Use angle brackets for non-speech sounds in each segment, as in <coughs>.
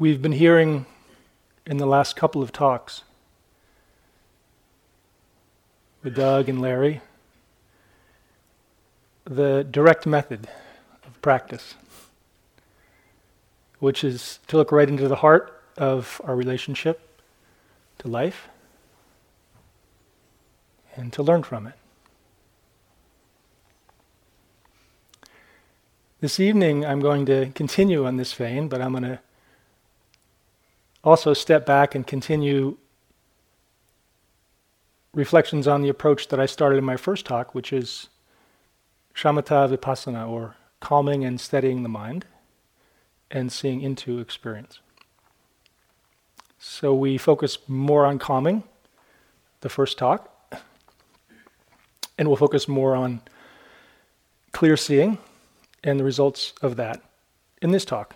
we've been hearing in the last couple of talks with Doug and Larry the direct method of practice, which is to look right into the heart of our relationship to life and to learn from it. This evening, I'm going to continue on this vein, but I'm going to also step back and continue reflections on the approach that I started in my first talk, which is shamatha vipassana, or calming and steadying the mind and seeing into experience. So we focus more on calming, the first talk, and we'll focus more on clear seeing and the results of that in this talk.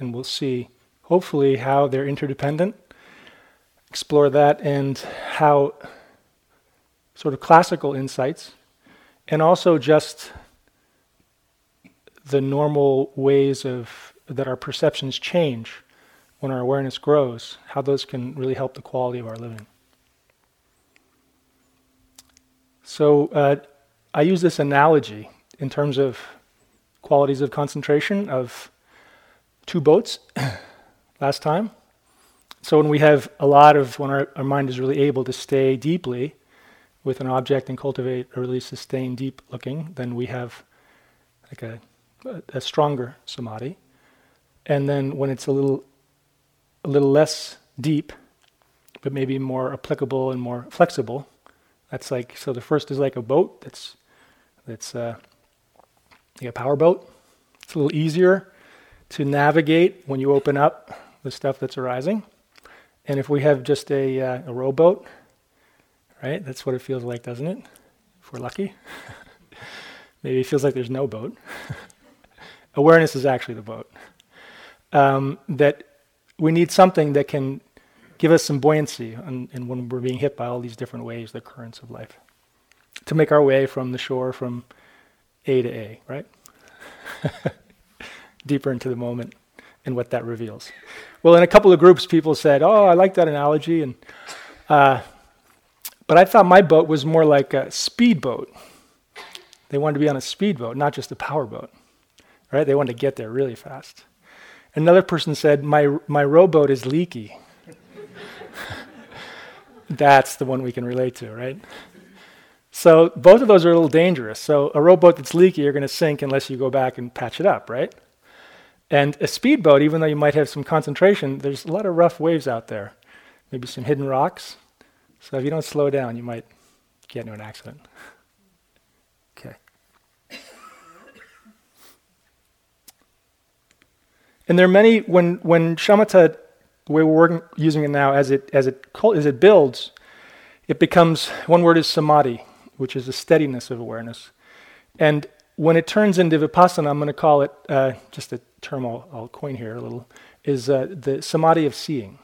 And we'll see, hopefully, how they're interdependent, explore that, and how sort of classical insights, and also just the normal ways of that our perceptions change when our awareness grows, how those can really help the quality of our living. So uh, I use this analogy in terms of qualities of concentration of two boats <coughs> last time. So when we have a lot of, when our, our mind is really able to stay deeply with an object and cultivate a really sustained deep looking, then we have like a, a stronger samadhi. And then when it's a little, a little less deep, but maybe more applicable and more flexible, that's like, so the first is like a boat that's, that's, uh, a power boat. It's a little easier to navigate when you open up the stuff that's arising. And if we have just a, uh, a rowboat, right, that's what it feels like, doesn't it? If we're lucky. <laughs> Maybe it feels like there's no boat. <laughs> Awareness is actually the boat. Um, that we need something that can give us some buoyancy and, and when we're being hit by all these different waves, the currents of life, to make our way from the shore from a to A, right? <laughs> Deeper into the moment and what that reveals. Well, in a couple of groups, people said, "Oh, I like that analogy," and uh, but I thought my boat was more like a speedboat. They wanted to be on a speedboat, not just a powerboat, right? They wanted to get there really fast. Another person said, "My my rowboat is leaky." <laughs> That's the one we can relate to, right? So both of those are a little dangerous. So a rowboat that's leaky, you're going to sink unless you go back and patch it up, right? And a speedboat, even though you might have some concentration, there's a lot of rough waves out there, maybe some hidden rocks. So if you don't slow down, you might get into an accident. Okay. And there are many when when shamatha, the way we're working, using it now, as it as it as it builds, it becomes one word is samadhi which is the steadiness of awareness. And when it turns into vipassana, I'm going to call it uh, just a term I'll, I'll, coin here a little, is uh, the samadhi of seeing.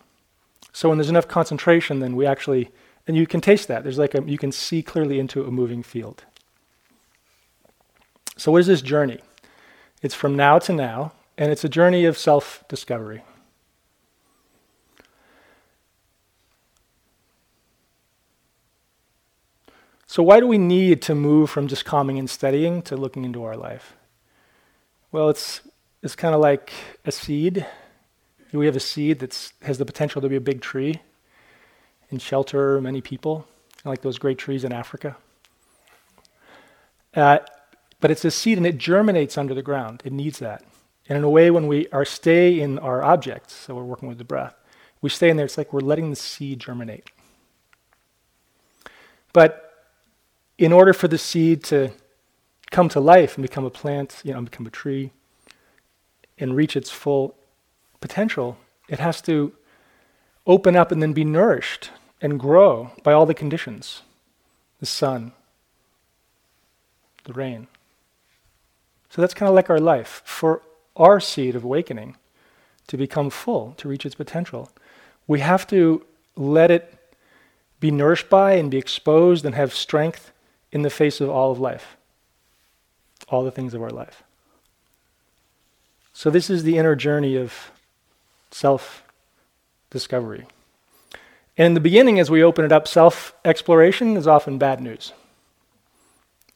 So when there's enough concentration, then we actually, and you can taste that. There's like a, you can see clearly into a moving field. So what is this journey? It's from now to now, and it's a journey of self-discovery. So, why do we need to move from just calming and steadying to looking into our life? Well, it's, it's kind of like a seed. We have a seed that has the potential to be a big tree and shelter many people, like those great trees in Africa. Uh, but it's a seed and it germinates under the ground. It needs that. And in a way, when we are stay in our objects, so we're working with the breath, we stay in there, it's like we're letting the seed germinate. But in order for the seed to come to life and become a plant, you know, become a tree, and reach its full potential, it has to open up and then be nourished and grow by all the conditions the sun, the rain. So that's kind of like our life. For our seed of awakening to become full, to reach its potential, we have to let it be nourished by and be exposed and have strength in the face of all of life, all the things of our life. So, this is the inner journey of self discovery. And in the beginning, as we open it up, self exploration is often bad news.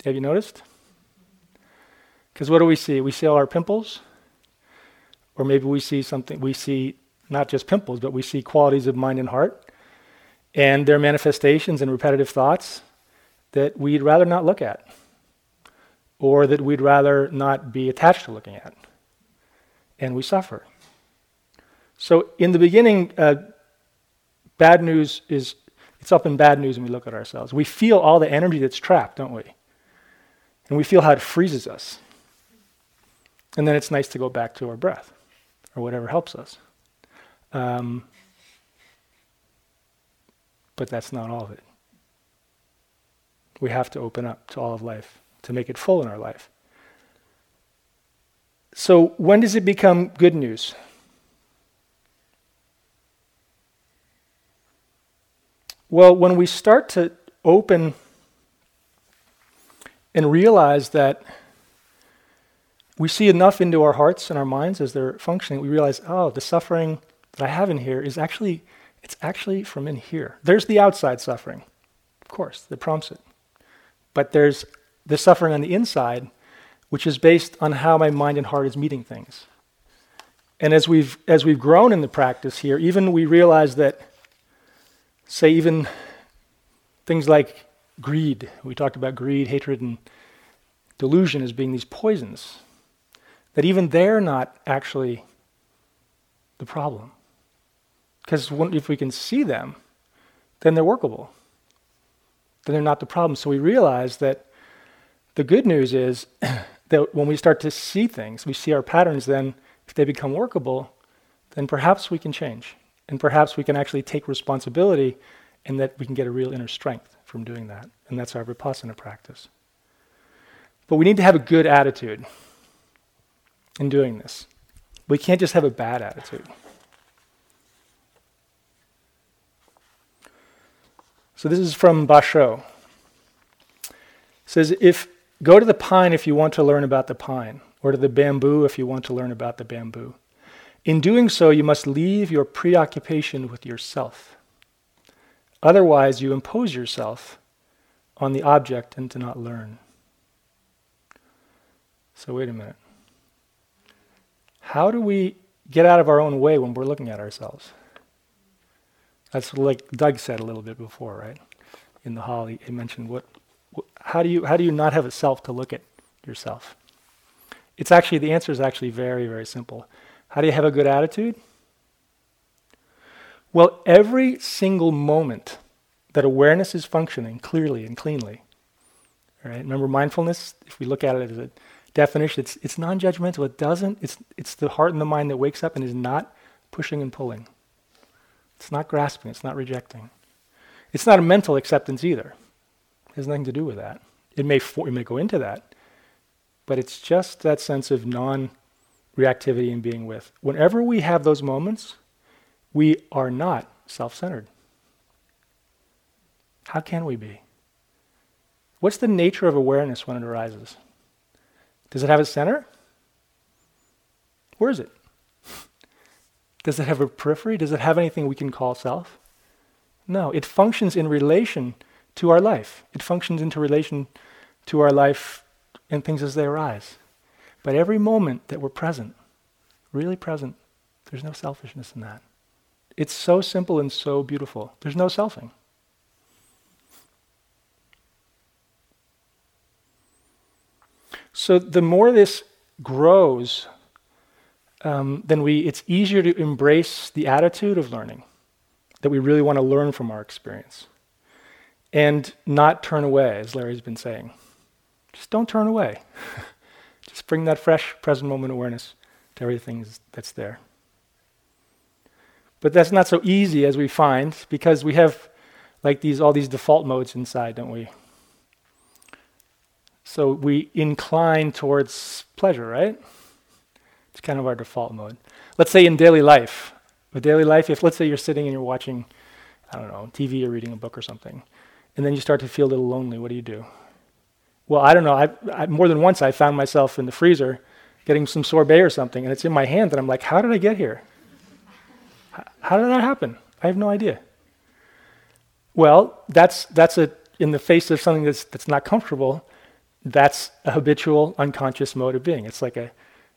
Have you noticed? Because what do we see? We see all our pimples, or maybe we see something, we see not just pimples, but we see qualities of mind and heart and their manifestations and repetitive thoughts that we'd rather not look at, or that we'd rather not be attached to looking at. And we suffer. So, in the beginning, uh, bad news is it's often bad news when we look at ourselves. We feel all the energy that's trapped, don't we? And we feel how it freezes us. And then it's nice to go back to our breath or whatever helps us. Um, but that's not all of it. We have to open up to all of life to make it full in our life. So, when does it become good news? Well, when we start to open and realize that we see enough into our hearts and our minds as they're functioning, we realize, oh, the suffering that I have in here is actually, it's actually from in here. There's the outside suffering, of course, that prompts it. But there's the suffering on the inside, which is based on how my mind and heart is meeting things. And as we've, as we've grown in the practice here, even we realize that, say, even things like greed, we talked about greed, hatred, and delusion as being these poisons that even they're not actually the problem. Because if we can see them, then they're workable. Then they're not the problem. So we realize that the good news is <clears throat> that when we start to see things, we see our patterns, then if they become workable, then perhaps we can change. And perhaps we can actually take responsibility and that we can get a real inner strength from doing that. And that's our vipassana practice. But we need to have a good attitude in doing this. We can't just have a bad attitude. So this is from Basho. It says if go to the pine if you want to learn about the pine, or to the bamboo if you want to learn about the bamboo. In doing so, you must leave your preoccupation with yourself. Otherwise, you impose yourself on the object and do not learn. So, wait a minute. How do we get out of our own way when we're looking at ourselves? That's like Doug said a little bit before, right? In the hall, he, mentioned what, how do you how do you not have a self to look at yourself? It's actually the answer is actually very very simple. How do you have a good attitude? Well, every single moment that awareness is functioning clearly and cleanly, right? Remember mindfulness. If we look at it as a definition. It's, it's non judgmental. It doesn't, it's, it's the heart and the mind that wakes up and is not pushing and pulling. It's not grasping, it's not rejecting. It's not a mental acceptance either. Has nothing to do with that. It may, for, it may go into that, but it's just that sense of non reactivity and being with. Whenever we have those moments, we are not self centered. How can we be? What's the nature of awareness when it arises? Does it have a center? Where is it? Does it have a periphery? Does it have anything we can call self? No, it functions in relation to our life. It functions into relation to our life and things as they arise. But every moment that we're present, really present, there's no selfishness in that. It's so simple and so beautiful. There's no selfing. So the more this grows, um, then we, it's easier to embrace the attitude of learning, that we really want to learn from our experience, and not turn away, as Larry's been saying. Just don't turn away. <laughs> Just bring that fresh present moment awareness to everything that's there. But that's not so easy as we find because we have like these all these default modes inside, don't we? So we incline towards pleasure, right? It's kind of our default mode. Let's say in daily life, with daily life, if let's say you're sitting and you're watching, I don't know, TV or reading a book or something, and then you start to feel a little lonely, what do you do? Well, I don't know. I, I, more than once I found myself in the freezer getting some sorbet or something, and it's in my hand, and I'm like, how did I get here? How did that happen? I have no idea. Well, that's, that's a, in the face of something that's, that's not comfortable, that's a habitual unconscious mode of being. It's like, a,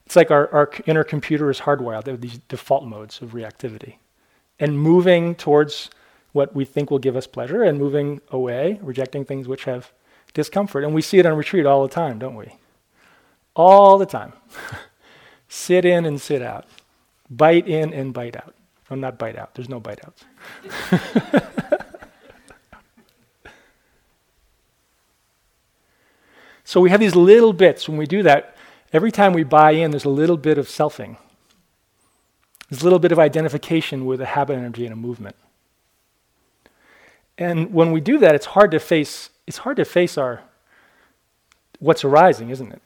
it's like our, our inner computer is hardwired. They have these default modes of reactivity. And moving towards what we think will give us pleasure and moving away, rejecting things which have discomfort. And we see it on retreat all the time, don't we? All the time. <laughs> sit in and sit out. Bite in and bite out. Oh, not bite out. There's no bite outs. <laughs> so we have these little bits. When we do that, every time we buy in, there's a little bit of selfing. There's a little bit of identification with a habit energy and a movement. And when we do that, it's hard to face, it's hard to face our what's arising, isn't it?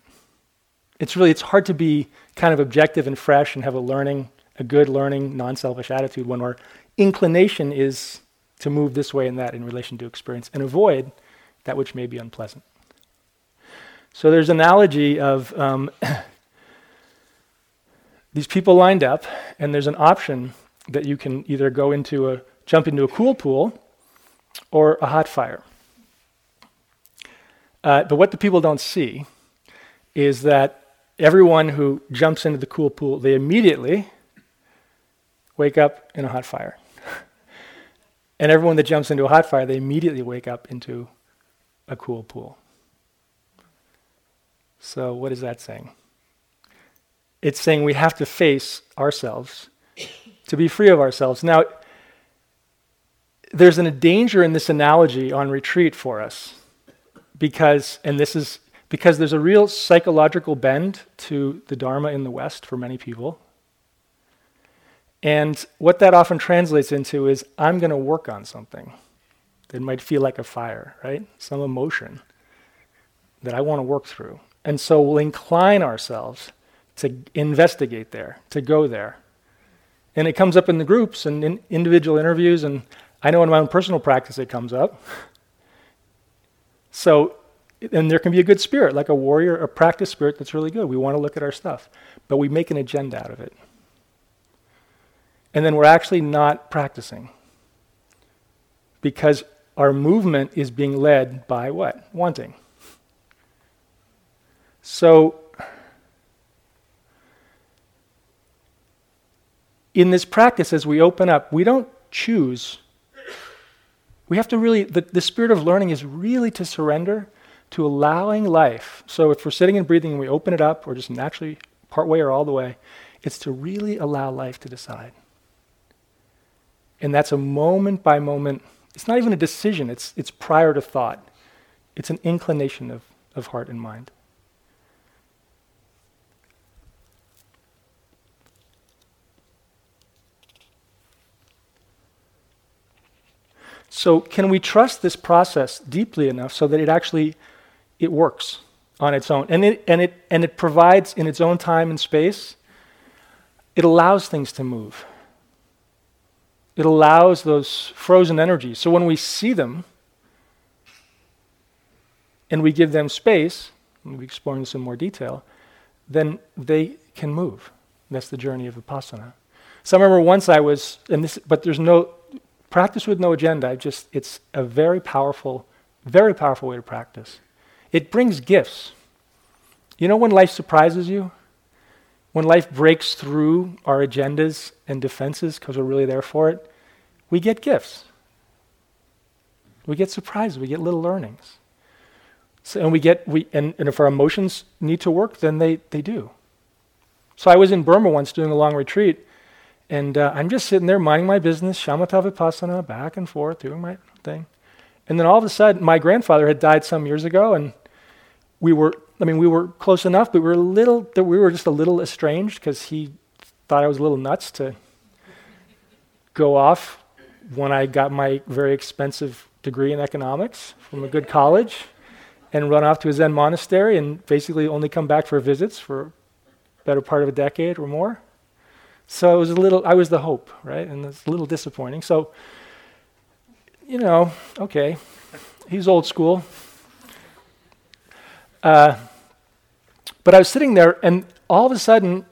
It's really it's hard to be kind of objective and fresh and have a learning, a good learning, non-selfish attitude when our inclination is to move this way and that in relation to experience and avoid that which may be unpleasant. So there's an analogy of um, <coughs> these people lined up, and there's an option that you can either go into a jump into a cool pool or a hot fire. Uh, but what the people don't see is that everyone who jumps into the cool pool, they immediately wake up in a hot fire. <laughs> and everyone that jumps into a hot fire, they immediately wake up into a cool pool. So, what is that saying? It's saying we have to face ourselves to be free of ourselves. Now, there's a danger in this analogy on retreat for us because, and this is because there's a real psychological bend to the Dharma in the West for many people. And what that often translates into is I'm going to work on something that might feel like a fire, right? Some emotion that I want to work through. And so we'll incline ourselves to investigate there, to go there. And it comes up in the groups and in individual interviews, and I know in my own personal practice it comes up. So, and there can be a good spirit, like a warrior, a practice spirit that's really good. We want to look at our stuff, but we make an agenda out of it. And then we're actually not practicing because our movement is being led by what? Wanting. So, in this practice, as we open up, we don't choose. We have to really, the, the spirit of learning is really to surrender to allowing life. So, if we're sitting and breathing and we open it up, or just naturally part way or all the way, it's to really allow life to decide. And that's a moment by moment, it's not even a decision, it's, it's prior to thought. It's an inclination of, of heart and mind. So can we trust this process deeply enough so that it actually it works on its own and it and it and it provides in its own time and space it allows things to move. It allows those frozen energies. So when we see them and we give them space, and we explore in more detail, then they can move. That's the journey of vipassana. So I remember once I was, and this, but there's no, Practice with no agenda, just it's a very powerful, very powerful way to practice. It brings gifts. You know when life surprises you? When life breaks through our agendas and defenses because we're really there for it, we get gifts. We get surprises, we get little learnings. So, and we get we and, and if our emotions need to work, then they, they do. So I was in Burma once doing a long retreat, and uh, I'm just sitting there minding my business, shamatha vipassana, back and forth, doing my thing. And then all of a sudden, my grandfather had died some years ago, and we were, I mean, we were close enough, but we were a little, we were just a little estranged because he thought I was a little nuts to go off when I got my very expensive degree in economics from a good college and run off to a Zen monastery and basically only come back for visits for a better part of a decade or more. So it was a little, I was the hope, right? And it's a little disappointing. So, you know, okay, he's old school. Uh, but I was sitting there, and all of a sudden,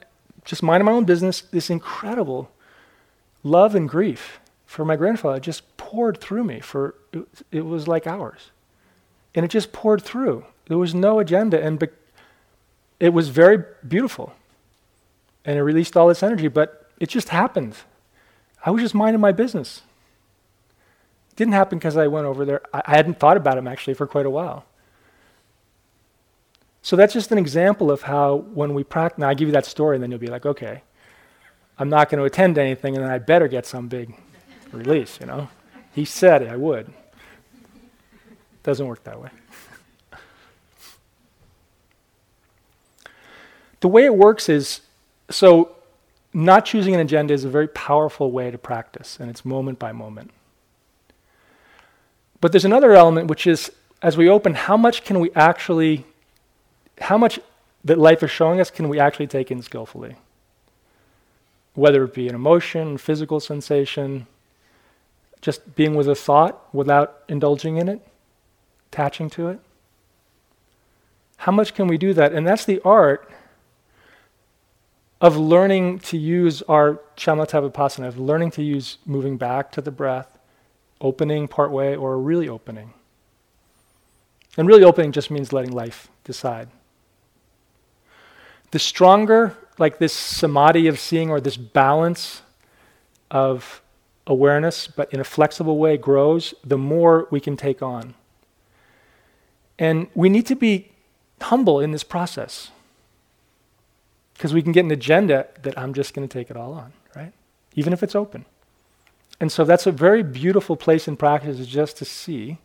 just minding my own business, this incredible love and grief for my grandfather just poured through me for it, was like hours. And it just poured through. There was no agenda and be- it was very beautiful. And it released all its energy, but it just happened. I was just minding my business. It didn't happen because I went over there. I, I hadn't thought about him actually for quite a while. So that's just an example of how when we practice, now I give you that story and then you'll be like, okay, I'm not going to attend anything and then I better get some big release, you know? He said I would. Doesn't work that way. the way it works is so not choosing an agenda is a very powerful way to practice, and it's moment by moment. But there's another element which is as we open, how much can we actually how much that life is showing us can we actually take in skillfully? Whether it be an emotion, physical sensation, just being with a thought without indulging in it, attaching to it. How much can we do that? And that's the art of learning to use our shamatha vipassana, of learning to use moving back to the breath, opening part way, or really opening. And really opening just means letting life decide. The stronger, like this samadhi of seeing or this balance of awareness, but in a flexible way, grows, the more we can take on. And we need to be humble in this process. Because we can get an agenda that I'm just going to take it all on, right? Even if it's open. And so that's a very beautiful place in practice is just to see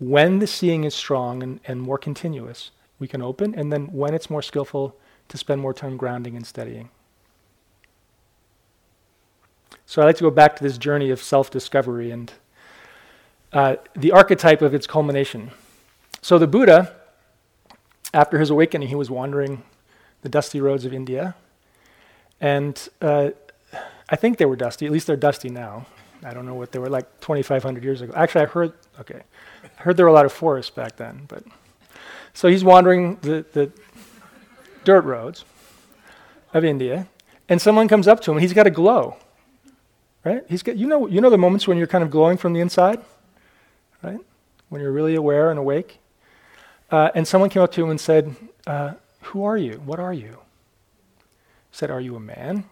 when the seeing is strong and, and more continuous, we can open, and then when it's more skillful, to spend more time grounding and steadying. So I like to go back to this journey of self discovery and uh, the archetype of its culmination. So the Buddha, after his awakening, he was wandering the dusty roads of India. And uh, I think they were dusty, at least they're dusty now. I don't know what they were like 2,500 years ago. Actually, I heard, okay, I heard there were a lot of forests back then. But So he's wandering the, the dirt roads of India, and someone comes up to him, and he's got a glow right? He's got, you know, you know the moments when you're kind of glowing from the inside, right? When you're really aware and awake. Uh, and someone came up to him and said, uh, "Who are you? What are you?" Said, "Are you a man?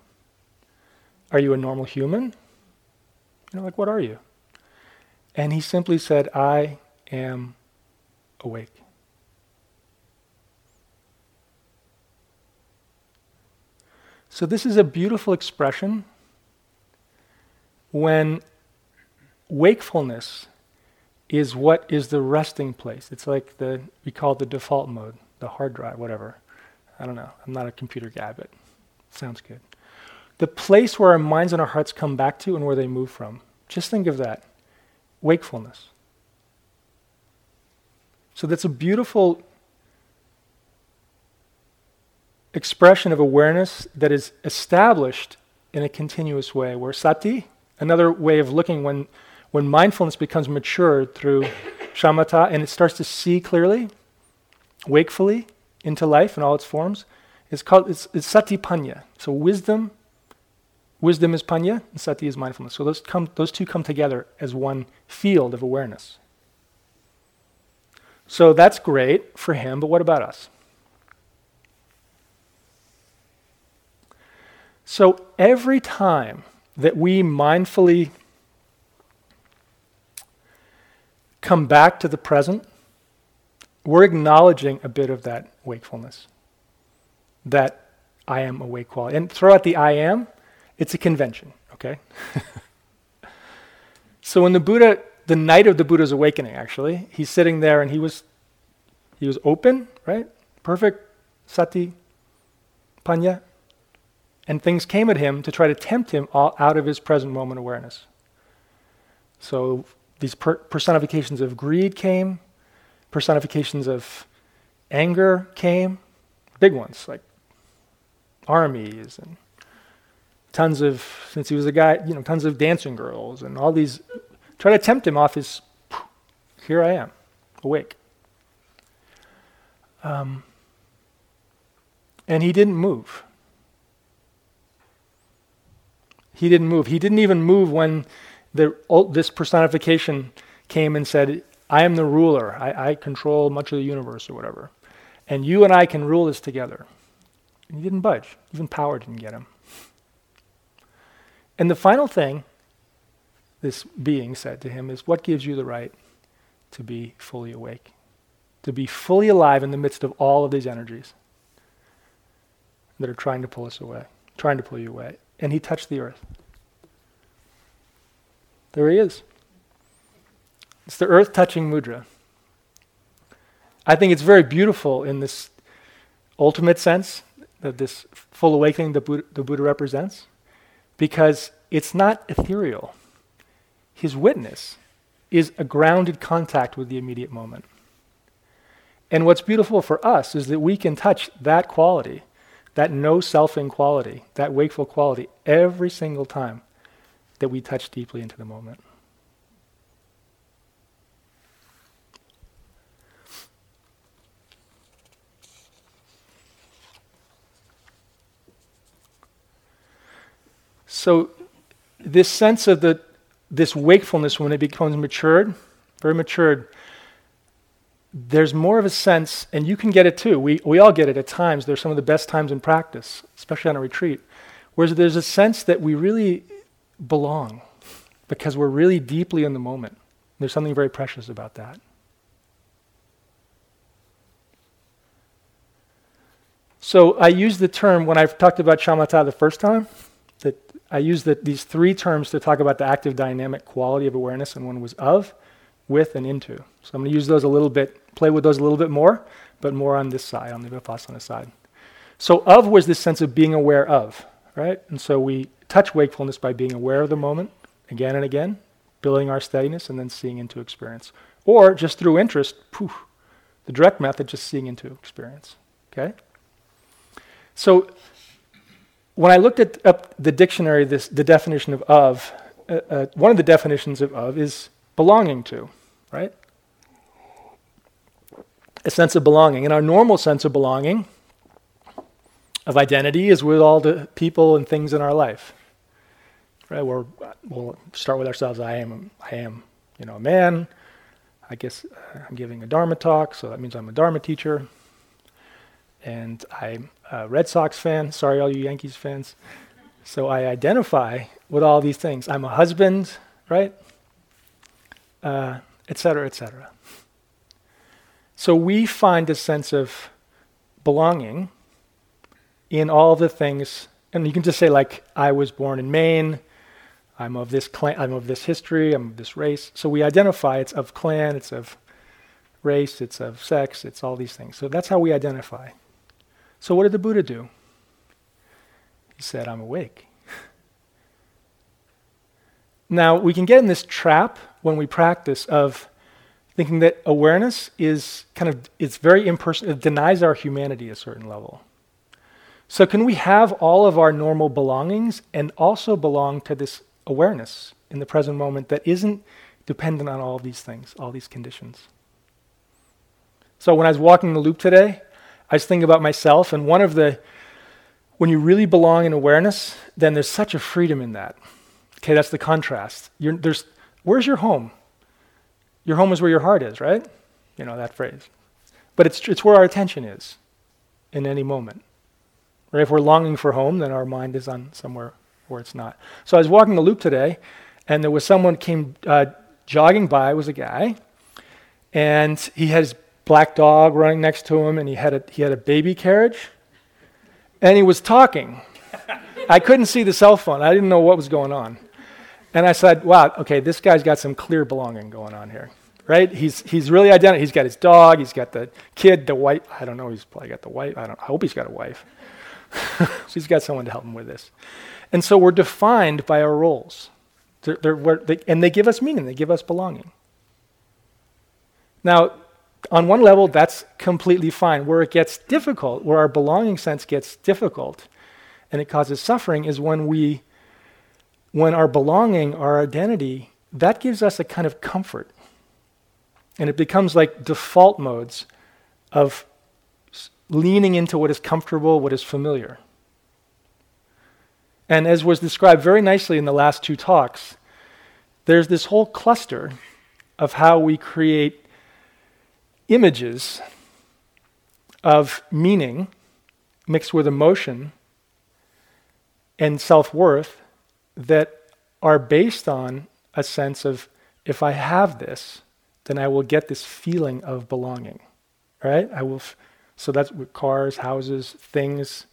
Are you a normal human? You know, like what are you?" And he simply said, "I am awake." So this is a beautiful expression when wakefulness is what is the resting place. It's like the we call it the default mode, the hard drive, whatever. I don't know. I'm not a computer guy, but sounds good. The place where our minds and our hearts come back to and where they move from. Just think of that. Wakefulness. So that's a beautiful expression of awareness that is established in a continuous way, where sati, Another way of looking when, when mindfulness becomes matured through shamatha and it starts to see clearly, wakefully into life in all its forms, is called it's, it's sati panya. So wisdom, wisdom is panya, and sati is mindfulness. So those come those two come together as one field of awareness. So that's great for him, but what about us? So every time that we mindfully come back to the present, we're acknowledging a bit of that wakefulness, that I am awake quality. And throw out the I am, it's a convention, okay? <laughs> so when the Buddha, the night of the Buddha's awakening, actually, he's sitting there and he was he was open, right? Perfect sati, panya, and things came at him to try to tempt him out of his present moment awareness. So these per- personifications of greed came, personifications of anger came, big ones like armies and tons of, since he was a guy, you know, tons of dancing girls and all these, try to tempt him off his, here I am, awake. Um, and he didn't move. He didn't move. He didn't even move when the, this personification came and said, I am the ruler. I, I control much of the universe or whatever. And you and I can rule this together. And he didn't budge. Even power didn't get him. And the final thing this being said to him is, What gives you the right to be fully awake? To be fully alive in the midst of all of these energies that are trying to pull us away, trying to pull you away. And he touched the earth. There he is. It's the earth touching mudra. I think it's very beautiful in this ultimate sense that this full awakening the Buddha, the Buddha represents because it's not ethereal. His witness is a grounded contact with the immediate moment. And what's beautiful for us is that we can touch that quality, that no selfing quality, that wakeful quality, every single time that we touch deeply into the moment. So, this sense of the, this wakefulness when it becomes matured, very matured, there's more of a sense, and you can get it too. We, we all get it at times. They're some of the best times in practice, especially on a retreat. Whereas there's a sense that we really belong because we're really deeply in the moment. There's something very precious about that. So I use the term when I've talked about shamatha the first time, I use the, these three terms to talk about the active dynamic quality of awareness, and one was of, with, and into. So I'm going to use those a little bit, play with those a little bit more, but more on this side, on the Vipassana side. So of was this sense of being aware of, right? And so we touch wakefulness by being aware of the moment again and again, building our steadiness, and then seeing into experience. Or just through interest, poof, the direct method, just seeing into experience. Okay? So when I looked at up the dictionary, this, the definition of of, uh, uh, one of the definitions of of is belonging to, right? A sense of belonging. And our normal sense of belonging, of identity, is with all the people and things in our life. Right? We're, we'll start with ourselves. I am, I am, you know, a man. I guess uh, I'm giving a Dharma talk, so that means I'm a Dharma teacher and I'm a Red Sox fan. Sorry, all you Yankees fans. So I identify with all these things. I'm a husband, right? Uh, et cetera, et cetera. So we find a sense of belonging in all the things, and you can just say like, I was born in Maine. I'm of this clan. I'm of this history. I'm of this race. So we identify. It's of clan. It's of race. It's of sex. It's all these things. So that's how we identify. So, what did the Buddha do? He said, I'm awake. <laughs> now, we can get in this trap when we practice of thinking that awareness is kind of, it's very impersonal, it denies our humanity a certain level. So, can we have all of our normal belongings and also belong to this awareness in the present moment that isn't dependent on all these things, all these conditions? So, when I was walking the loop today, I just think about myself, and one of the, when you really belong in awareness, then there's such a freedom in that. Okay, that's the contrast. You're, there's, where's your home? Your home is where your heart is, right? You know that phrase. But it's, it's where our attention is in any moment. Right? If we're longing for home, then our mind is on somewhere where it's not. So I was walking the loop today, and there was someone came uh, jogging by. It was a guy, and he has black dog running next to him, and he had a, he had a baby carriage, and he was talking. <laughs> I couldn't see the cell phone. I didn't know what was going on. And I said, wow, okay, this guy's got some clear belonging going on here, right? He's, he's really identified. He's got his dog, he's got the kid, the wife. I don't know, he's probably got the wife. I, don't, I hope he's got a wife. <laughs> he's got someone to help him with this. And so we're defined by our roles. They're, they're, they, and they give us meaning, they give us belonging. Now, on one level, that's completely fine. Where it gets difficult, where our belonging sense gets difficult and it causes suffering, is when we, when our belonging, our identity, that gives us a kind of comfort. And it becomes like default modes of leaning into what is comfortable, what is familiar. And as was described very nicely in the last two talks, there's this whole cluster of how we create images of meaning mixed with emotion and self worth that are based on a sense of if I have this, then I will get this feeling of belonging, right? I will. F- so that's with cars, houses, things,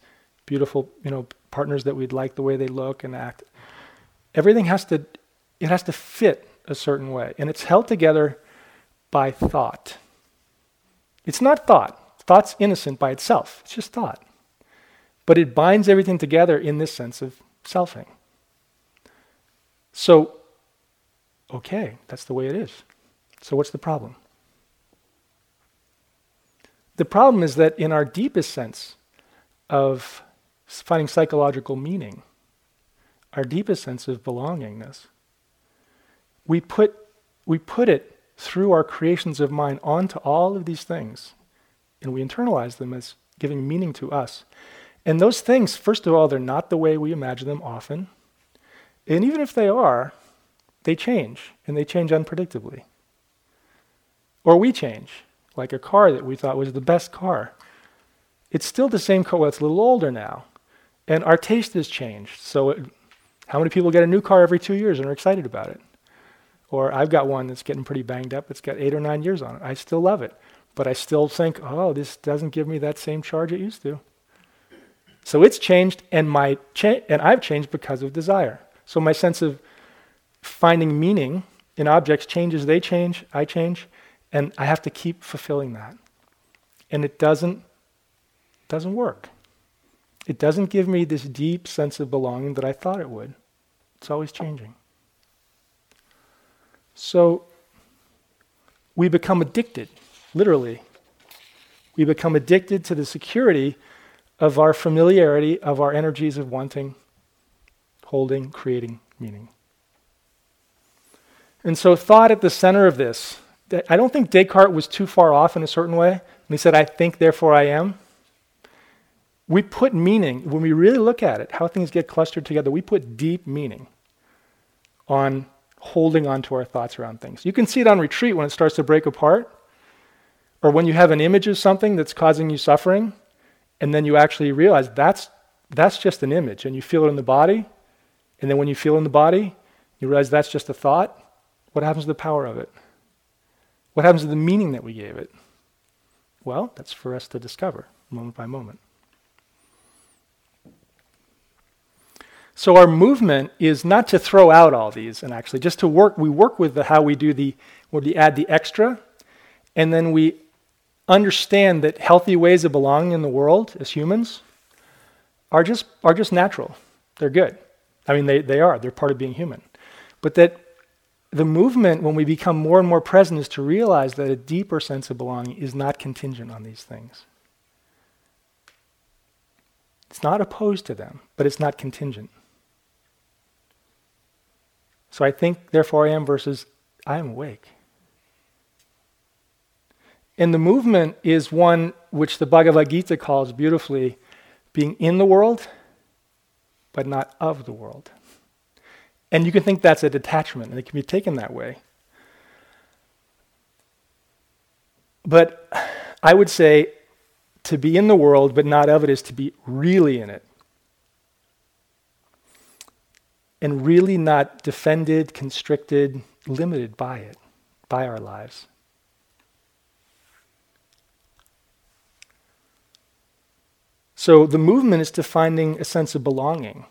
beautiful, you know, partners that we'd like the way they look and act. Everything has to, it has to fit a certain way, and it's held together by thought. It's not thought. Thought's innocent by itself. It's just thought. But it binds everything together in this sense of selfing. So, okay, that's the way it is. So, what's the problem? The problem is that in our deepest sense of finding psychological meaning, our deepest sense of belongingness, we put, we put it through our creations of mind onto all of these things, and we internalize them as giving meaning to us. And those things, first of all, they're not the way we imagine them often. And even if they are, they change, and they change unpredictably. Or we change, like a car that we thought was the best car. It's still the same car, well, it's a little older now. And our taste has changed. So, it, how many people get a new car every two years and are excited about it? Or I've got one that's getting pretty banged up. It's got eight or nine years on it. I still love it. But I still think, oh, this doesn't give me that same charge it used to. So it's changed, and my cha- and I've changed because of desire. So my sense of finding meaning in objects changes. They change. I change, and I have to keep fulfilling that. And it doesn't doesn't work. It doesn't give me this deep sense of belonging that I thought it would. It's always changing. So we become addicted, literally. We become addicted to the security of our familiarity, of our energies of wanting, holding, creating meaning. And so, thought at the center of this, I don't think Descartes was too far off in a certain way. When he said, I think, therefore I am. We put meaning, when we really look at it, how things get clustered together, we put deep meaning on holding on to our thoughts around things. You can see it on retreat when it starts to break apart, or when you have an image of something that's causing you suffering, and then you actually realize that's, that's just an image, and you feel it in the body, and then when you feel in the body, you realize that's just a thought. What happens to the power of it? What happens to the meaning that we gave it? Well, that's for us to discover moment by moment. So our movement is not to throw out all these and actually just to work, we work with the, how we do the, where we add the extra, and then we understand that healthy ways of belonging in the world as humans are just, are just natural. They're good. I mean, they, they are. They're part of being human. But that the movement, when we become more and more present, is to realize that a deeper sense of belonging is not contingent on these things. It's not opposed to them, but it's not contingent. So I think, therefore I am versus I am awake. And the movement is one which the Bhagavad Gita calls beautifully being in the world, but not of the world. And you can think that's a detachment, and it can be taken that way. But I would say to be in the world, but not of it, is to be really in it. And really not defended, constricted, limited by it, by our lives. So the movement is to finding a sense of belonging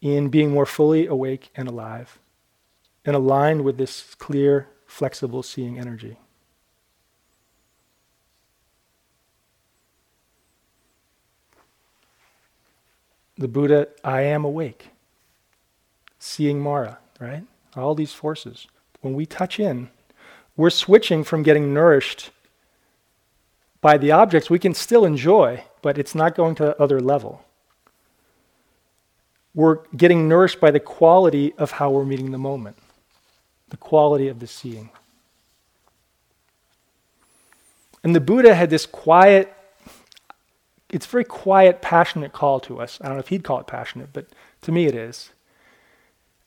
in being more fully awake and alive and aligned with this clear, flexible seeing energy. The Buddha, I am awake seeing Mara, right? All these forces. When we touch in, we're switching from getting nourished by the objects we can still enjoy, but it's not going to the other level. We're getting nourished by the quality of how we're meeting the moment, the quality of the seeing. And the Buddha had this quiet it's very quiet, passionate call to us. I don't know if he'd call it passionate, but to me it is.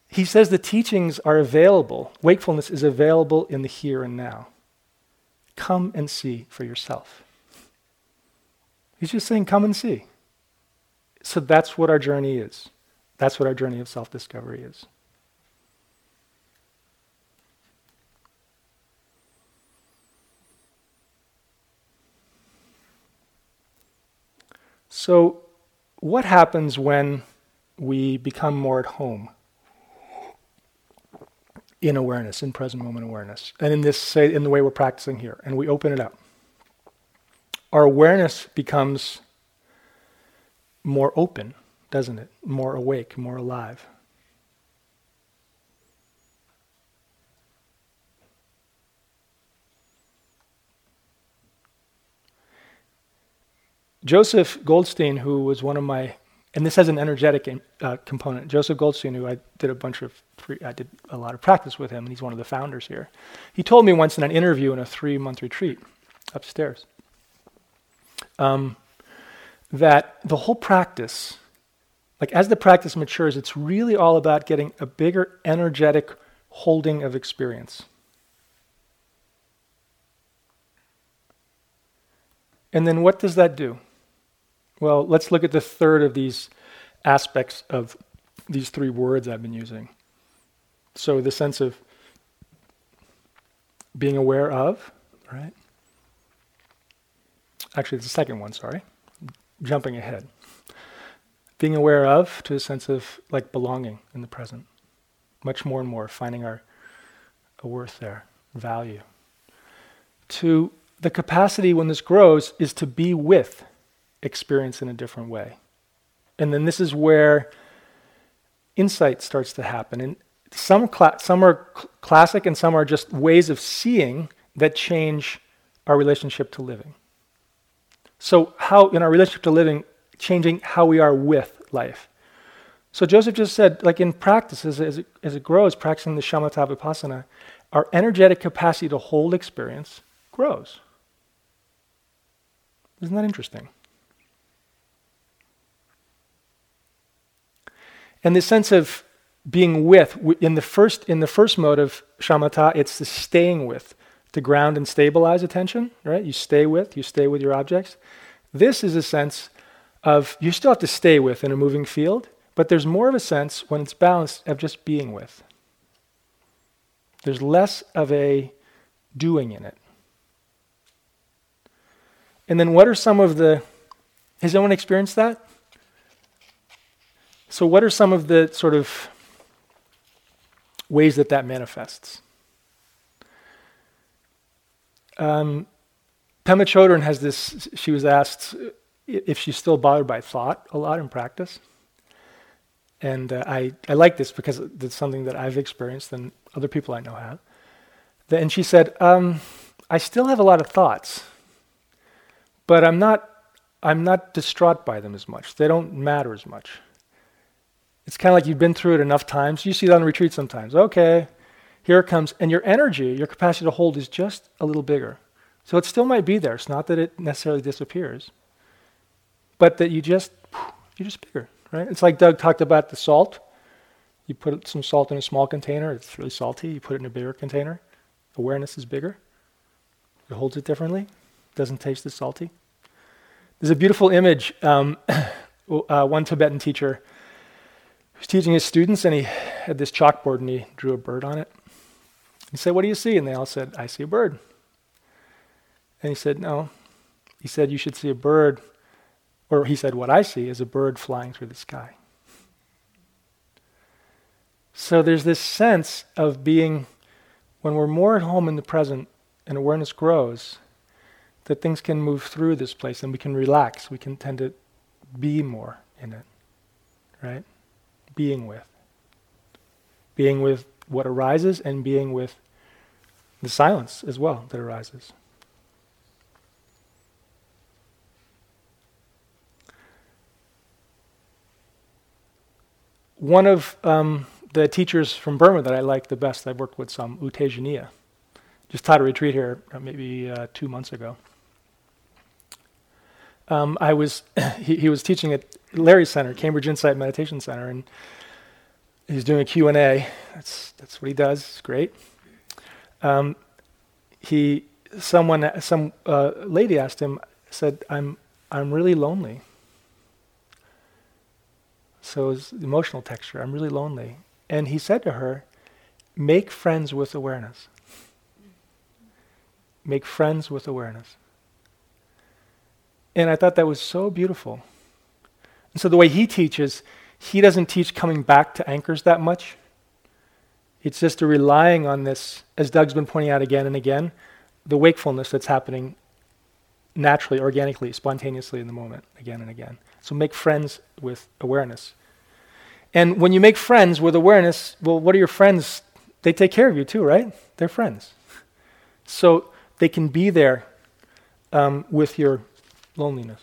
He says the teachings are available, wakefulness is available in the here and now. Come and see for yourself. He's just saying, come and see. So that's what our journey is. That's what our journey of self discovery is. So, what happens when we become more at home in awareness, in present moment awareness, and in this, say, in the way we're practicing here, and we open it up? Our awareness becomes more open, doesn't it? More awake, more alive. Joseph Goldstein, who was one of my, and this has an energetic uh, component. Joseph Goldstein, who I did a bunch of, I did a lot of practice with him, and he's one of the founders here. He told me once in an interview in a three-month retreat upstairs um, that the whole practice, like as the practice matures, it's really all about getting a bigger energetic holding of experience. And then what does that do? Well, let's look at the third of these aspects of these three words I've been using. So the sense of being aware of, right? Actually, it's the second one, sorry. Jumping ahead. Being aware of to a sense of like belonging in the present. Much more and more, finding our a worth there, value. To the capacity when this grows is to be with experience in a different way. And then this is where insight starts to happen. And some, some are cl- classic and some are just ways of seeing that change our relationship to living. So, how in our relationship to living, changing how we are with life. So, Joseph just said, like in practice, as, as, it, as it grows, practicing the shamatha vipassana, our energetic capacity to hold experience grows. Isn't that interesting? And the sense of being with in the first in the first mode of shamatha, it's the staying with, to ground and stabilize attention. Right? You stay with, you stay with your objects. This is a sense of you still have to stay with in a moving field, but there's more of a sense when it's balanced of just being with. There's less of a doing in it. And then what are some of the has anyone experienced that? So, what are some of the sort of ways that that manifests? Um, Pema Chodron has this, she was asked if she's still bothered by thought a lot in practice. And uh, I, I like this because it's something that I've experienced and other people I know have. And she said, um, I still have a lot of thoughts, but I'm not, I'm not distraught by them as much. They don't matter as much. It's kind of like you've been through it enough times. You see that on retreat sometimes. Okay, here it comes. And your energy, your capacity to hold is just a little bigger. So it still might be there. It's not that it necessarily disappears, but that you just, you're just bigger, right? It's like Doug talked about the salt. You put some salt in a small container, it's really salty. You put it in a bigger container, awareness is bigger. It holds it differently, doesn't taste as salty. There's a beautiful image. Um, <coughs> uh, one Tibetan teacher he was teaching his students, and he had this chalkboard and he drew a bird on it. He said, What do you see? And they all said, I see a bird. And he said, No. He said, You should see a bird. Or he said, What I see is a bird flying through the sky. So there's this sense of being, when we're more at home in the present and awareness grows, that things can move through this place and we can relax. We can tend to be more in it, right? Being with. Being with what arises and being with the silence as well that arises. One of um, the teachers from Burma that I like the best, I've worked with some, U Tejaniya, just taught a retreat here uh, maybe uh, two months ago. Um, I was <coughs> he, he, was teaching at Larry's Center, Cambridge Insight Meditation Center, and he's doing a Q and A. That's that's what he does. It's great. Um, he someone some uh, lady asked him said I'm I'm really lonely. So his emotional texture. I'm really lonely, and he said to her, "Make friends with awareness." Make friends with awareness. And I thought that was so beautiful. And so the way he teaches, he doesn't teach coming back to anchors that much. It's just a relying on this, as Doug's been pointing out again and again, the wakefulness that's happening naturally, organically, spontaneously in the moment, again and again. So make friends with awareness. And when you make friends with awareness, well, what are your friends? They take care of you too, right? They're friends. So they can be there um, with your loneliness.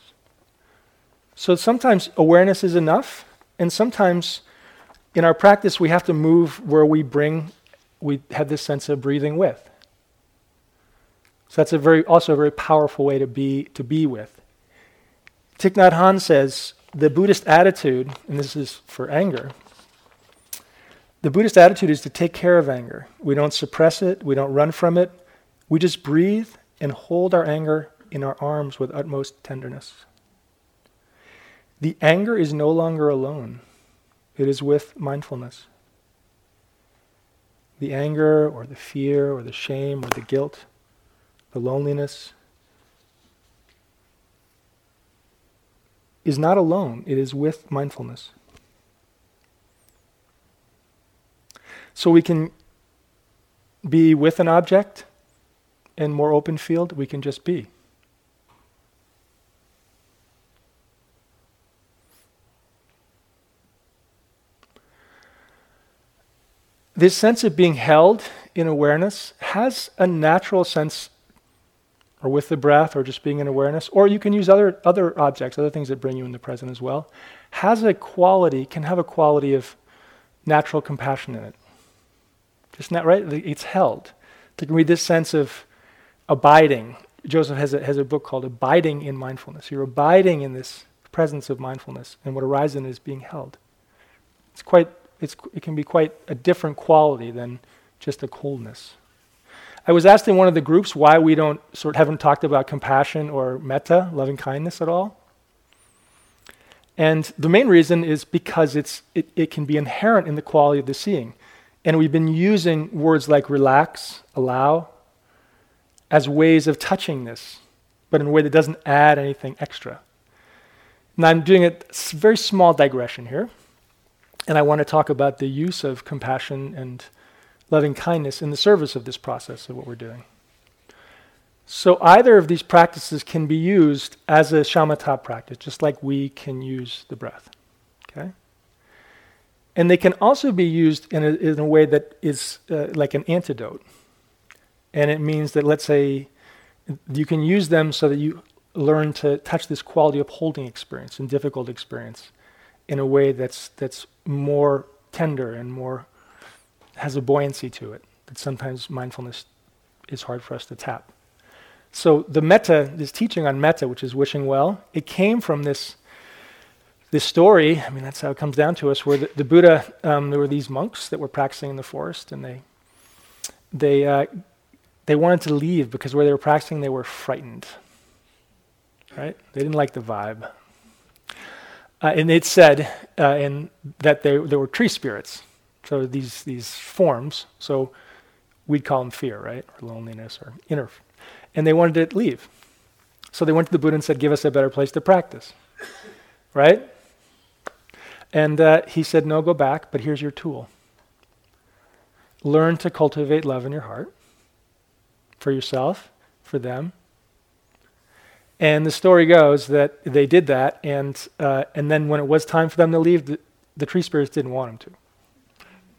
So sometimes awareness is enough, and sometimes in our practice we have to move where we bring, we have this sense of breathing with. So that's a very, also a very powerful way to be, to be with. Thich Nhat Hanh says the Buddhist attitude, and this is for anger, the Buddhist attitude is to take care of anger. We don't suppress it, we don't run from it, we just breathe and hold our anger in our arms with utmost tenderness. The anger is no longer alone, it is with mindfulness. The anger or the fear or the shame or the guilt, the loneliness, is not alone, it is with mindfulness. So we can be with an object and more open field, we can just be. This sense of being held in awareness has a natural sense, or with the breath, or just being in awareness, or you can use other, other objects, other things that bring you in the present as well, has a quality, can have a quality of natural compassion in it. Isn't that right? It's held. To read this sense of abiding. Joseph has a, has a book called Abiding in Mindfulness. You're abiding in this presence of mindfulness, and what arises in it is being held. It's quite it's, it can be quite a different quality than just a coldness. I was asked in one of the groups why we don't sort of haven't talked about compassion or metta, loving kindness at all. And the main reason is because it's, it, it can be inherent in the quality of the seeing. And we've been using words like relax, allow, as ways of touching this, but in a way that doesn't add anything extra. Now, I'm doing a very small digression here. And I want to talk about the use of compassion and loving kindness in the service of this process of what we're doing. So either of these practices can be used as a shamatha practice, just like we can use the breath. Okay? And they can also be used in a, in a way that is uh, like an antidote. And it means that, let's say, you can use them so that you learn to touch this quality of holding experience and difficult experience in a way that's, that's more tender and more has a buoyancy to it that sometimes mindfulness is hard for us to tap. So the metta, this teaching on metta, which is wishing well, it came from this this story. I mean, that's how it comes down to us. Where the, the Buddha, um, there were these monks that were practicing in the forest, and they they uh, they wanted to leave because where they were practicing, they were frightened. Right? They didn't like the vibe. Uh, and it said uh, in, that they, there were tree spirits, so these, these forms. So we'd call them fear, right? Or loneliness or inner. And they wanted to leave. So they went to the Buddha and said, Give us a better place to practice. <laughs> right? And uh, he said, No, go back, but here's your tool. Learn to cultivate love in your heart for yourself, for them, and the story goes that they did that, and, uh, and then when it was time for them to leave, the, the tree spirits didn't want them to.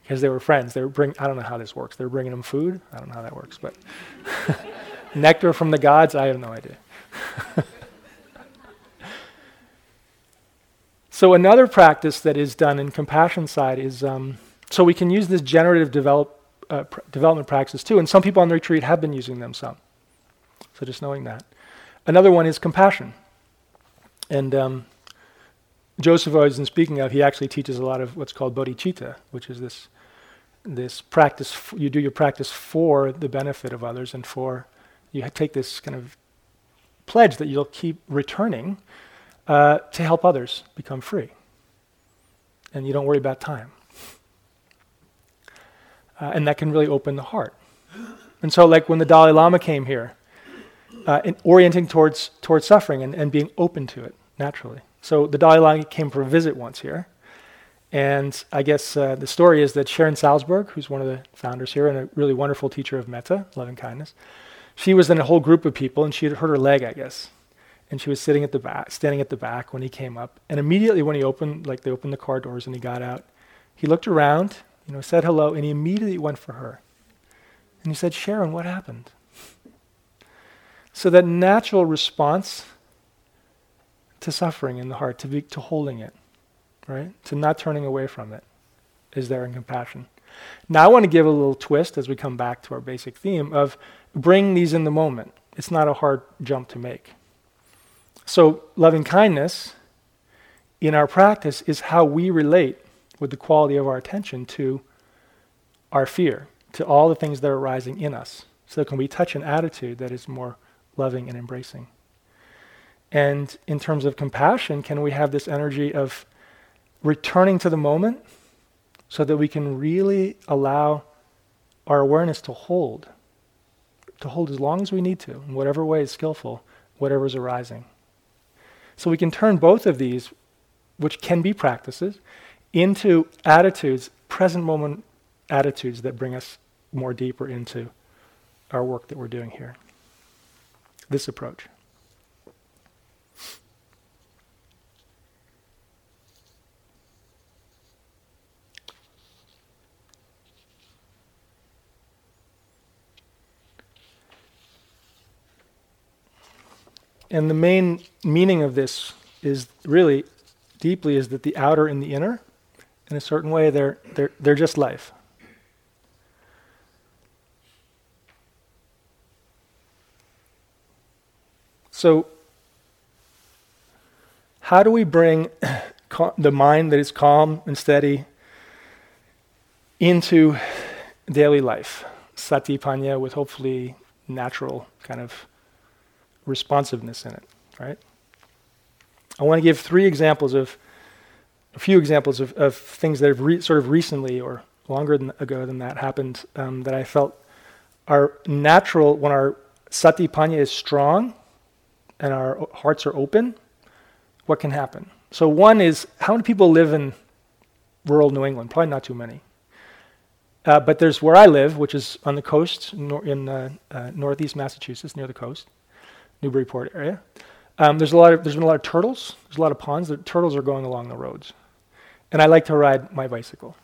Because they were friends. They were bring, I don't know how this works. They were bringing them food. I don't know how that works, but <laughs> nectar from the gods, I have no idea. <laughs> so another practice that is done in compassion side is, um, so we can use this generative develop, uh, pr- development practice too, and some people on the retreat have been using them some. So just knowing that. Another one is compassion. And um, Joseph, I was speaking of, he actually teaches a lot of what's called bodhicitta, which is this this practice. F- you do your practice for the benefit of others, and for you take this kind of pledge that you'll keep returning uh, to help others become free, and you don't worry about time. Uh, and that can really open the heart. And so, like when the Dalai Lama came here, uh, orienting towards towards suffering and, and being open to it naturally. So the Dalai Lama came for a visit once here. And I guess uh, the story is that Sharon Salzberg, who's one of the founders here and a really wonderful teacher of metta, loving kindness, she was in a whole group of people and she had hurt her leg, I guess. And she was sitting at the back, standing at the back when he came up. And immediately when he opened, like they opened the car doors and he got out, he looked around, you know, said hello, and he immediately went for her. And he said, Sharon, what happened? So that natural response to suffering in the heart, to, be, to holding it, right? To not turning away from it is there in compassion. Now, I want to give a little twist as we come back to our basic theme of bring these in the moment. It's not a hard jump to make. So, loving kindness in our practice is how we relate with the quality of our attention to our fear, to all the things that are rising in us. So, can we touch an attitude that is more loving and embracing? And in terms of compassion, can we have this energy of returning to the moment so that we can really allow our awareness to hold, to hold as long as we need to, in whatever way is skillful, whatever is arising. So we can turn both of these, which can be practices, into attitudes, present moment attitudes that bring us more deeper into our work that we're doing here. This approach. And the main meaning of this is really deeply is that the outer and the inner, in a certain way, they're, they're, they're just life. So, how do we bring <clears throat> the mind that is calm and steady into daily life? Satipanya with hopefully natural kind of responsiveness in it, right? I want to give three examples of, a few examples of, of things that have re, sort of recently or longer than, ago than that happened um, that I felt are natural when our satipanya is strong and our hearts are open. What can happen? So, one is how many people live in rural New England? Probably not too many. Uh, but there's where I live, which is on the coast in uh, uh, northeast Massachusetts, near the coast. Newburyport area. Um, there's a lot of there's been a lot of turtles. There's a lot of ponds. The turtles are going along the roads, and I like to ride my bicycle,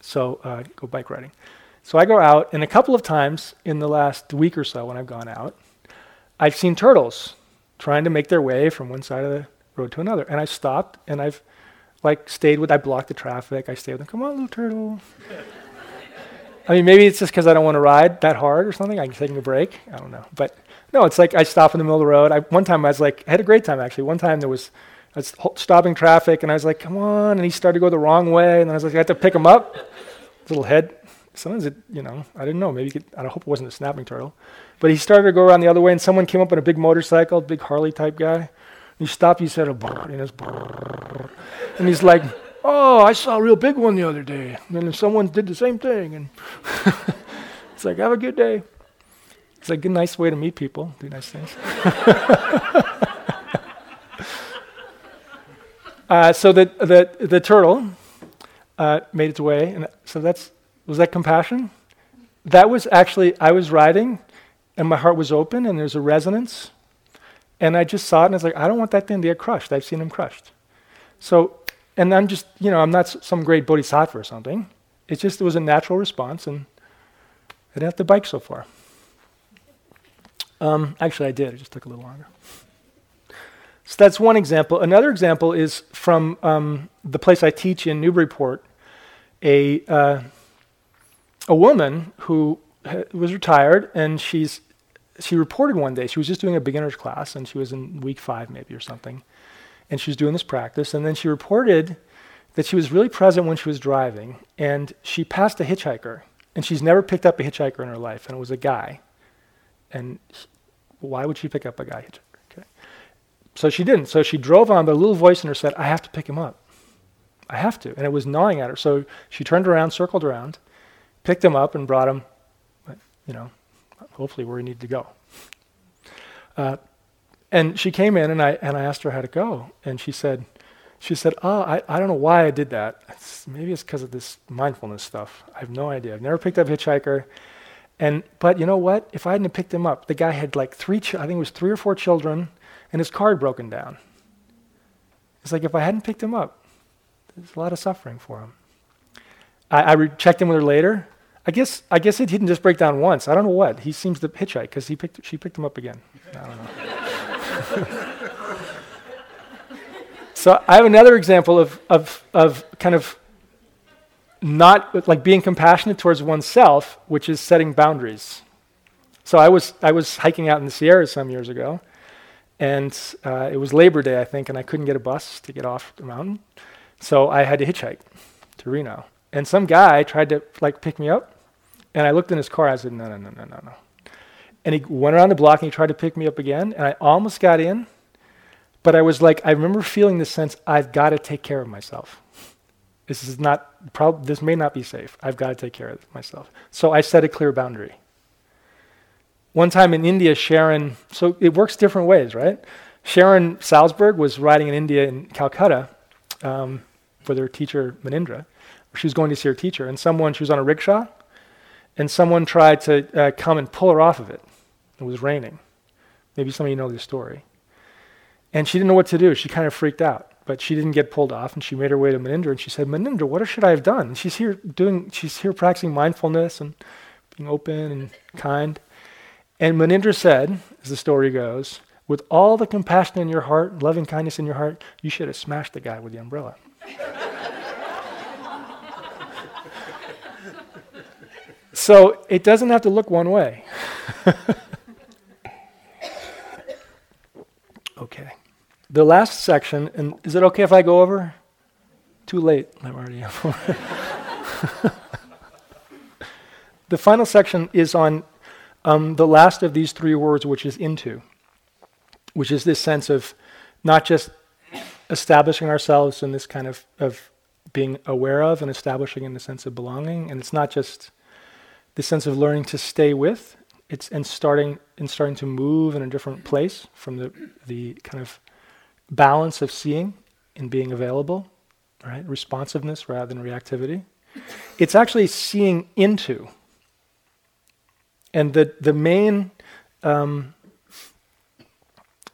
so uh, go bike riding. So I go out, and a couple of times in the last week or so when I've gone out, I've seen turtles trying to make their way from one side of the road to another, and I stopped and I've like stayed with. I blocked the traffic. I stayed with them. Come on, little turtle. I mean, maybe it's just because I don't want to ride that hard or something. I'm taking a break. I don't know, but no, it's like I stop in the middle of the road. I, one time I was like, I had a great time actually. One time there was, I was stopping traffic and I was like, come on. And he started to go the wrong way. And then I was like, I had to pick him up. Little head. Sometimes it, you know, I didn't know. Maybe could, I hope it wasn't a snapping turtle. But he started to go around the other way and someone came up on a big motorcycle, big Harley type guy. He stopped. He said, a brrr, and, brrr. and he's like, oh, I saw a real big one the other day. And someone did the same thing. And <laughs> it's like, have a good day. It's like a nice way to meet people, do nice things. <laughs> uh, so the, the, the turtle uh, made its way, and so that's was that compassion? That was actually I was riding, and my heart was open, and there's a resonance, and I just saw it, and I was like, I don't want that thing to get crushed. I've seen him crushed. So, and I'm just you know I'm not some great bodhisattva or something. It just it was a natural response, and I didn't have to bike so far. Um, actually, I did. It just took a little longer. So that's one example. Another example is from um, the place I teach in Newburyport. A uh, a woman who was retired, and she's she reported one day she was just doing a beginner's class, and she was in week five maybe or something, and she was doing this practice. And then she reported that she was really present when she was driving, and she passed a hitchhiker, and she's never picked up a hitchhiker in her life, and it was a guy. And he, why would she pick up a guy hitchhiker? Okay. So she didn't. So she drove on, but a little voice in her said, I have to pick him up. I have to. And it was gnawing at her. So she turned around, circled around, picked him up, and brought him, you know, hopefully where he needed to go. Uh, and she came in, and I, and I asked her how to go. And she said, she said, oh, I, I don't know why I did that. It's, maybe it's because of this mindfulness stuff. I have no idea. I've never picked up a hitchhiker. And, but you know what? If I hadn't picked him up, the guy had like three, ch- I think it was three or four children, and his car broken down. It's like if I hadn't picked him up, there's a lot of suffering for him. I, I re- checked in with her later. I guess I guess it didn't just break down once. I don't know what. He seems to hitchhike because he picked she picked him up again. I don't know. <laughs> so I have another example of of of kind of not like being compassionate towards oneself, which is setting boundaries. So I was I was hiking out in the Sierras some years ago, and uh, it was Labor Day, I think, and I couldn't get a bus to get off the mountain. So I had to hitchhike to Reno. And some guy tried to like pick me up, and I looked in his car. I said, no, no, no, no, no, no. And he went around the block and he tried to pick me up again, and I almost got in, but I was like, I remember feeling this sense, I've got to take care of myself. This is not, prob- this may not be safe. I've got to take care of myself. So I set a clear boundary. One time in India, Sharon, so it works different ways, right? Sharon Salzberg was riding in India in Calcutta, um, for their teacher Munindra. She was going to see her teacher, and someone, she was on a rickshaw, and someone tried to uh, come and pull her off of it. It was raining. Maybe some of you know this story. And she didn't know what to do. She kind of freaked out, but she didn't get pulled off, and she made her way to Munindra, and she said, Munindra, what should I have done? And she's here doing, she's here practicing mindfulness and being open and kind. And Munindra said, as the story goes, with all the compassion in your heart, loving kindness in your heart, you should have smashed the guy with the umbrella. <laughs> so it doesn't have to look one way. <laughs> okay. The last section, and is it okay if I go over? Too late. I'm already. Over. <laughs> the final section is on um, the last of these three words, which is into which is this sense of not just establishing ourselves in this kind of, of being aware of and establishing in the sense of belonging. And it's not just the sense of learning to stay with, it's and starting and starting to move in a different place from the the kind of balance of seeing and being available, right? Responsiveness rather than reactivity. It's actually seeing into. And the the main um,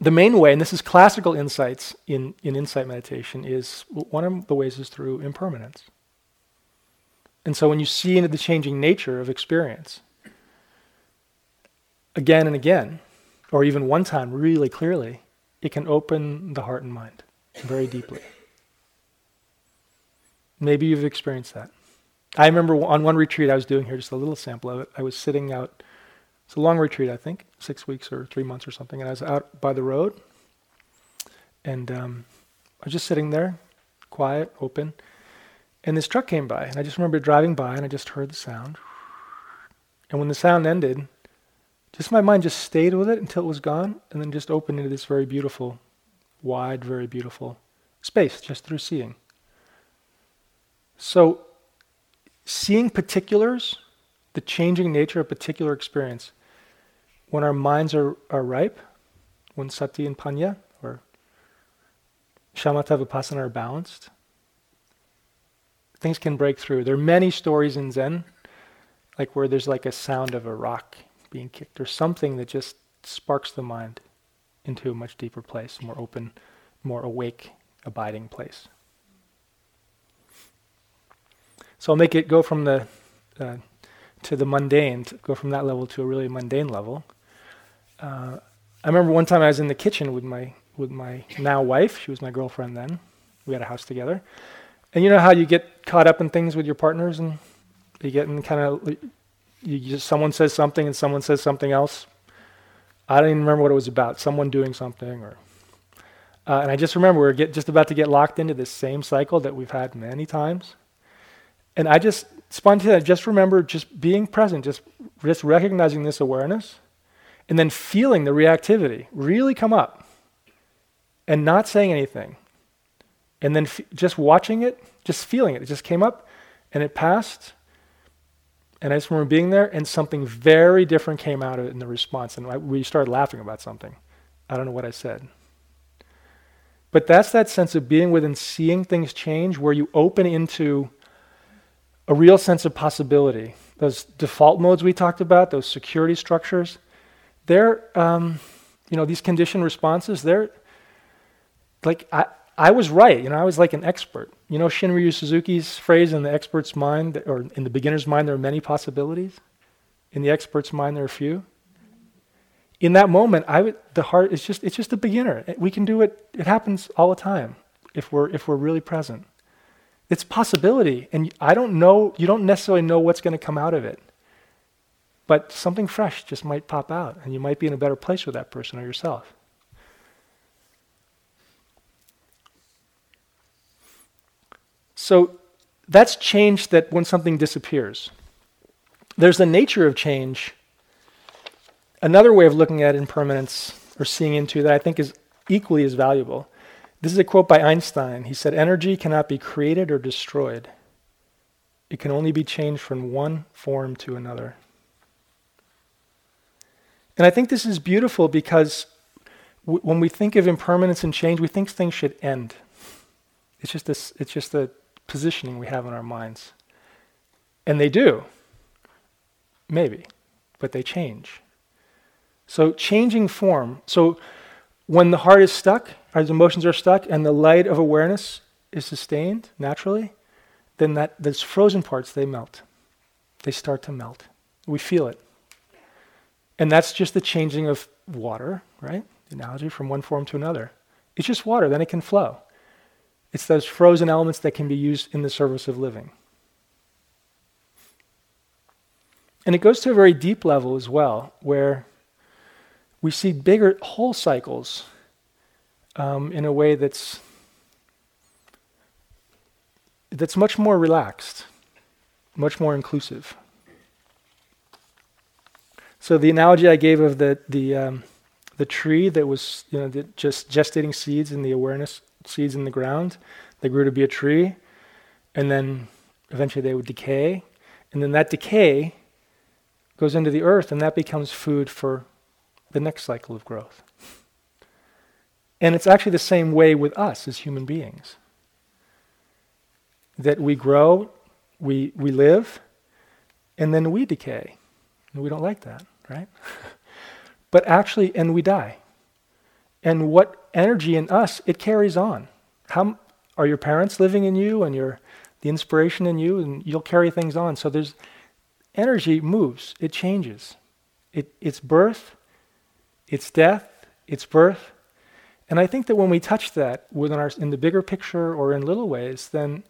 the main way, and this is classical insights in, in insight meditation, is one of the ways is through impermanence. And so when you see into the changing nature of experience, again and again, or even one time really clearly, it can open the heart and mind very deeply. Maybe you've experienced that. I remember on one retreat I was doing here, just a little sample of it. I was sitting out it's a long retreat, I think, six weeks or three months or something. And I was out by the road, and um, I was just sitting there, quiet, open. And this truck came by, and I just remember driving by, and I just heard the sound. And when the sound ended, just my mind just stayed with it until it was gone, and then just opened into this very beautiful, wide, very beautiful space just through seeing. So, seeing particulars, the changing nature of particular experience, when our minds are, are ripe, when sati and panya, or shamatha vipassana are balanced, things can break through. There are many stories in Zen, like where there's like a sound of a rock being kicked, or something that just sparks the mind into a much deeper place, more open, more awake, abiding place. So I'll make it go from the uh, to the mundane, to go from that level to a really mundane level uh, I remember one time I was in the kitchen with my with my now wife. She was my girlfriend then. We had a house together, and you know how you get caught up in things with your partners, and you get in kind of you just someone says something and someone says something else. I don't even remember what it was about. Someone doing something, or Uh, and I just remember we're get, just about to get locked into this same cycle that we've had many times. And I just spontaneously just remember just being present, just, just recognizing this awareness, and then feeling the reactivity really come up and not saying anything. And then f- just watching it, just feeling it. It just came up and it passed. And I just remember being there, and something very different came out of it in the response. And I, we started laughing about something. I don't know what I said. But that's that sense of being within seeing things change where you open into a real sense of possibility. Those default modes we talked about, those security structures, they're, um, you know, these conditioned responses, they're like, I, I was right. You know, I was like an expert. You know, Shunryu Suzuki's phrase in the expert's mind, or in the beginner's mind, there are many possibilities. In the expert's mind, there are few in that moment, I would, the heart is just, it's just a beginner. We can do it, it happens all the time if we're, if we're really present. It's possibility. And I don't know, you don't necessarily know what's going to come out of it. But something fresh just might pop out, and you might be in a better place with that person or yourself. So that's change that when something disappears. There's the nature of change Another way of looking at impermanence or seeing into that I think is equally as valuable. This is a quote by Einstein. He said, Energy cannot be created or destroyed, it can only be changed from one form to another. And I think this is beautiful because w- when we think of impermanence and change, we think things should end. It's just, this, it's just the positioning we have in our minds. And they do, maybe, but they change. So changing form. So when the heart is stuck, our emotions are stuck, and the light of awareness is sustained naturally, then that those frozen parts they melt. They start to melt. We feel it. And that's just the changing of water, right? The analogy from one form to another. It's just water, then it can flow. It's those frozen elements that can be used in the service of living. And it goes to a very deep level as well, where we see bigger whole cycles um, in a way that's that's much more relaxed, much more inclusive. So the analogy I gave of the the um, the tree that was you know just gestating seeds in the awareness seeds in the ground, they grew to be a tree, and then eventually they would decay, and then that decay goes into the earth, and that becomes food for the next cycle of growth. And it's actually the same way with us as human beings. That we grow, we, we live, and then we decay. And we don't like that, right? <laughs> but actually, and we die. And what energy in us, it carries on. How are your parents living in you and your the inspiration in you and you'll carry things on. So there's energy moves, it changes. It, it's birth, it's death, it's birth. And I think that when we touch that within our, in the bigger picture or in little ways, then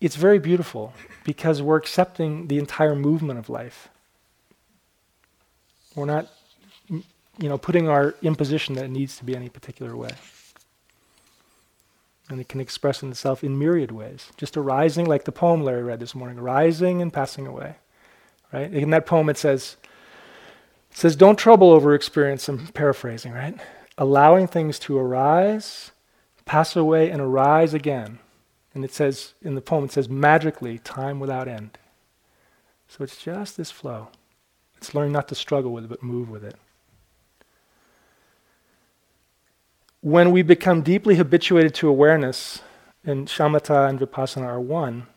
it's very beautiful because we're accepting the entire movement of life. We're not, you know, putting our imposition that it needs to be any particular way. And it can express itself in myriad ways, just arising, like the poem Larry read this morning, rising and passing away. Right? In that poem, it says, it says, Don't trouble over experience. I'm paraphrasing, right? Allowing things to arise, pass away, and arise again. And it says, in the poem, it says, magically, time without end. So it's just this flow. It's learning not to struggle with it, but move with it. When we become deeply habituated to awareness, and shamatha and vipassana are one,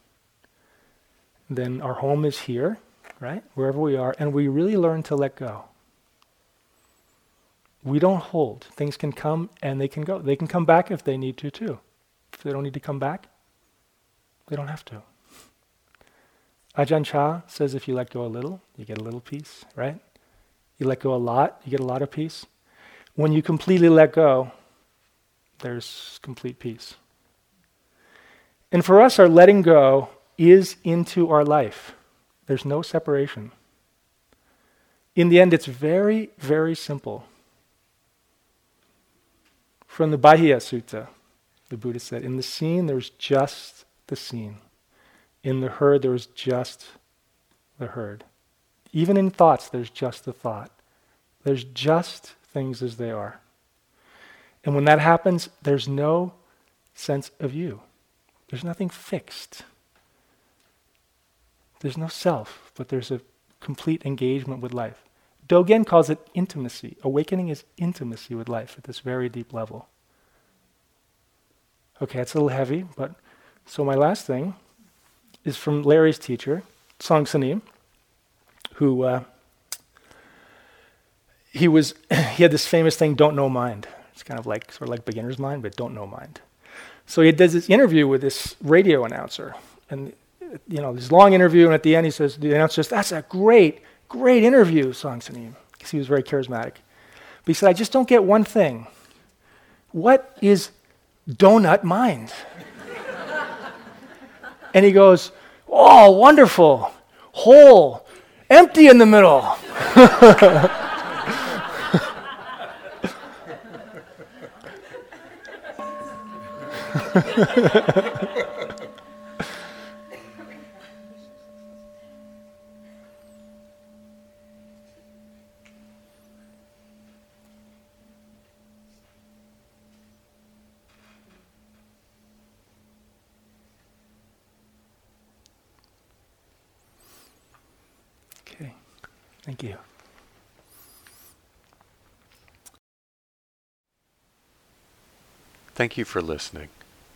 then our home is here, right? Wherever we are, and we really learn to let go we don't hold. Things can come and they can go. They can come back if they need to, too. If they don't need to come back, they don't have to. Ajahn Chah says if you let go a little, you get a little peace, right? You let go a lot, you get a lot of peace. When you completely let go, there's complete peace. And for us, our letting go is into our life. There's no separation. In the end, it's very, very simple. From the Bahia Sutta, the Buddha said, In the seen, there's just the seen. In the heard, there is just the heard. Even in thoughts, there's just the thought. There's just things as they are. And when that happens, there's no sense of you. There's nothing fixed. There's no self, but there's a complete engagement with life. Dogen calls it intimacy. Awakening is intimacy with life at this very deep level. Okay, it's a little heavy, but so my last thing is from Larry's teacher, Soen Sa Nim, who uh, he was <clears throat> he had this famous thing, don't know mind. It's kind of like sort of like beginner's mind, but don't know mind. So he does this interview with this radio announcer, and you know this long interview, and at the end he says the announcer says, "That's a great, great interview, Soen Sa Nim," because he was very charismatic. But he said, "I just don't get one thing. What is donut mind?" <laughs> and he goes, "Oh, wonderful, whole, empty in the middle." <laughs> okay, thank you. Thank you for listening.